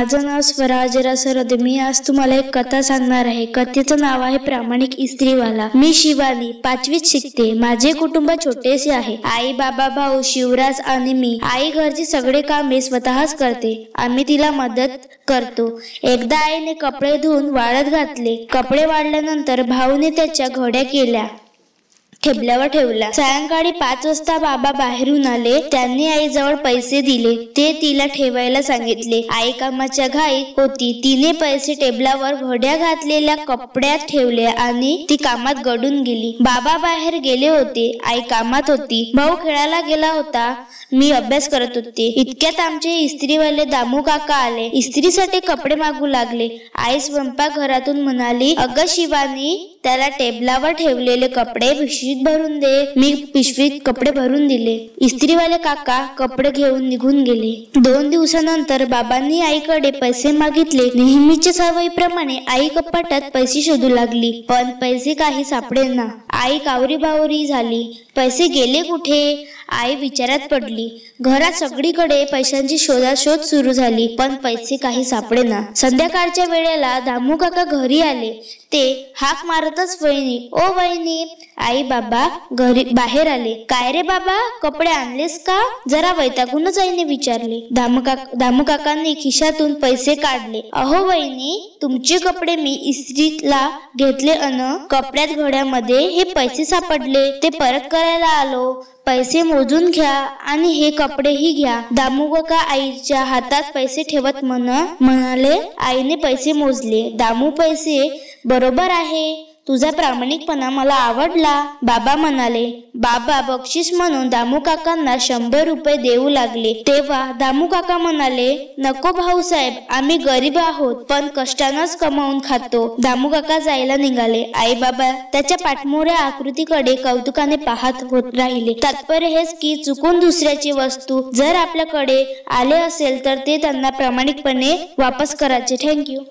माझं नाव स्वराज रसरदे मी आज तुम्हाला एक कथा सांगणार आहे. कथेचं नाव आहे प्रामाणिक इस्त्रीवाला. मी शिवानी पाचवीत शिकते. माझे कुटुंब छोटेसे आहे. आई बाबा भाऊ शिवराज आणि मी. आई घरची सगळे कामे स्वतःच करते. आम्ही तिला मदत करतो. एकदा आईने कपडे धुवून वाळत घातले. कपडे वाढल्यानंतर भाऊने त्याच्या घड्या केल्या. ठेबल्यावर ठेवला. सायंकाळी पाच वाजता बाबा बाहेरून आले. त्यांनी आईजवळ पैसे दिले. ते तिला ठेवायला सांगितले. आई कामाच्या घाईत होती. तिने पैसे टेबलावर घड्या घातलेल्या कपड्यात ठेवले आणि ती कामात गडून गेली. बाबा बाहेर गेले होते. आई कामात होती. भाऊ खेळायला गेला होता. मी अभ्यास करत होते. इतक्यात आमचे इस्त्रीवाले दामू काका आले. इस्त्रीसाठी कपडे मागू लागले. आई स्वयंपाक घरातून म्हणाली अगं शिवानी त्याला टेबलावर ठेवलेले कपडे पिशवीत भरून दे. मी पिशवीत कपडे भरून दिले. इस्त्रीवाले काका कपडे घेऊन निघून गेले. दोन दिवसानंतर बाबांनी आईकडे पैसे मागितले. नेहमीच्या सवयीप्रमाणे आई कपाटात पैसे शोधू लागली. पण पैसे काही सापडेना. आई कावरी बावरी झाली. पैसे गेले कुठे? आई विचारात पडली. घरात सगळीकडे पैशांची शोधाशोध सुरू झाली पण पैसे काही सापडे ना संध्याकाळच्या वेळेला दामू काका घरी आले. ते हाक मारतच वहिनी ओ वहिनी. आई बाबा घरी बाहेर आले. काय रे बाबा कपडे आणलेस का? जरा वैतागूनच आईने विचारले. दामू काका दामू काकांनी खिशातून पैसे काढले. अहो वहिनी तुमचे कपडे मी इस्त्रीला घेतले अन कपड्यात घड्यामध्ये हे पैसे सापडले ते परत करायला आलो. पैसे मोजून घ्या आणि हे कपडेही घ्या. दामू काका आईच्या हातात पैसे ठेवत म्हण म्हणाले आईने पैसे मोजले. दामू पैसे बरोबर आहे. तुझा प्रामाणिकपणा मला आवडला. बाबा म्हणाले बाबा बक्षीस म्हणून दामू काकांना शंभर रुपये देऊ लागले. तेव्हा दामू काका म्हणाले नको भाऊसाहेब आम्ही गरीब आहोत पण कष्टानच कमावून खातो. दामू काका जायला निघाले. आई बाबा त्याच्या पाठमोऱ्या आकृतीकडे कौतुकाने पाहत होत राहिले. तात्पर्य हेच की चुकून दुसऱ्याची वस्तू जर आपल्याकडे आले असेल तर ते त्यांना प्रामाणिकपणे वापस करायचे. थँक्यू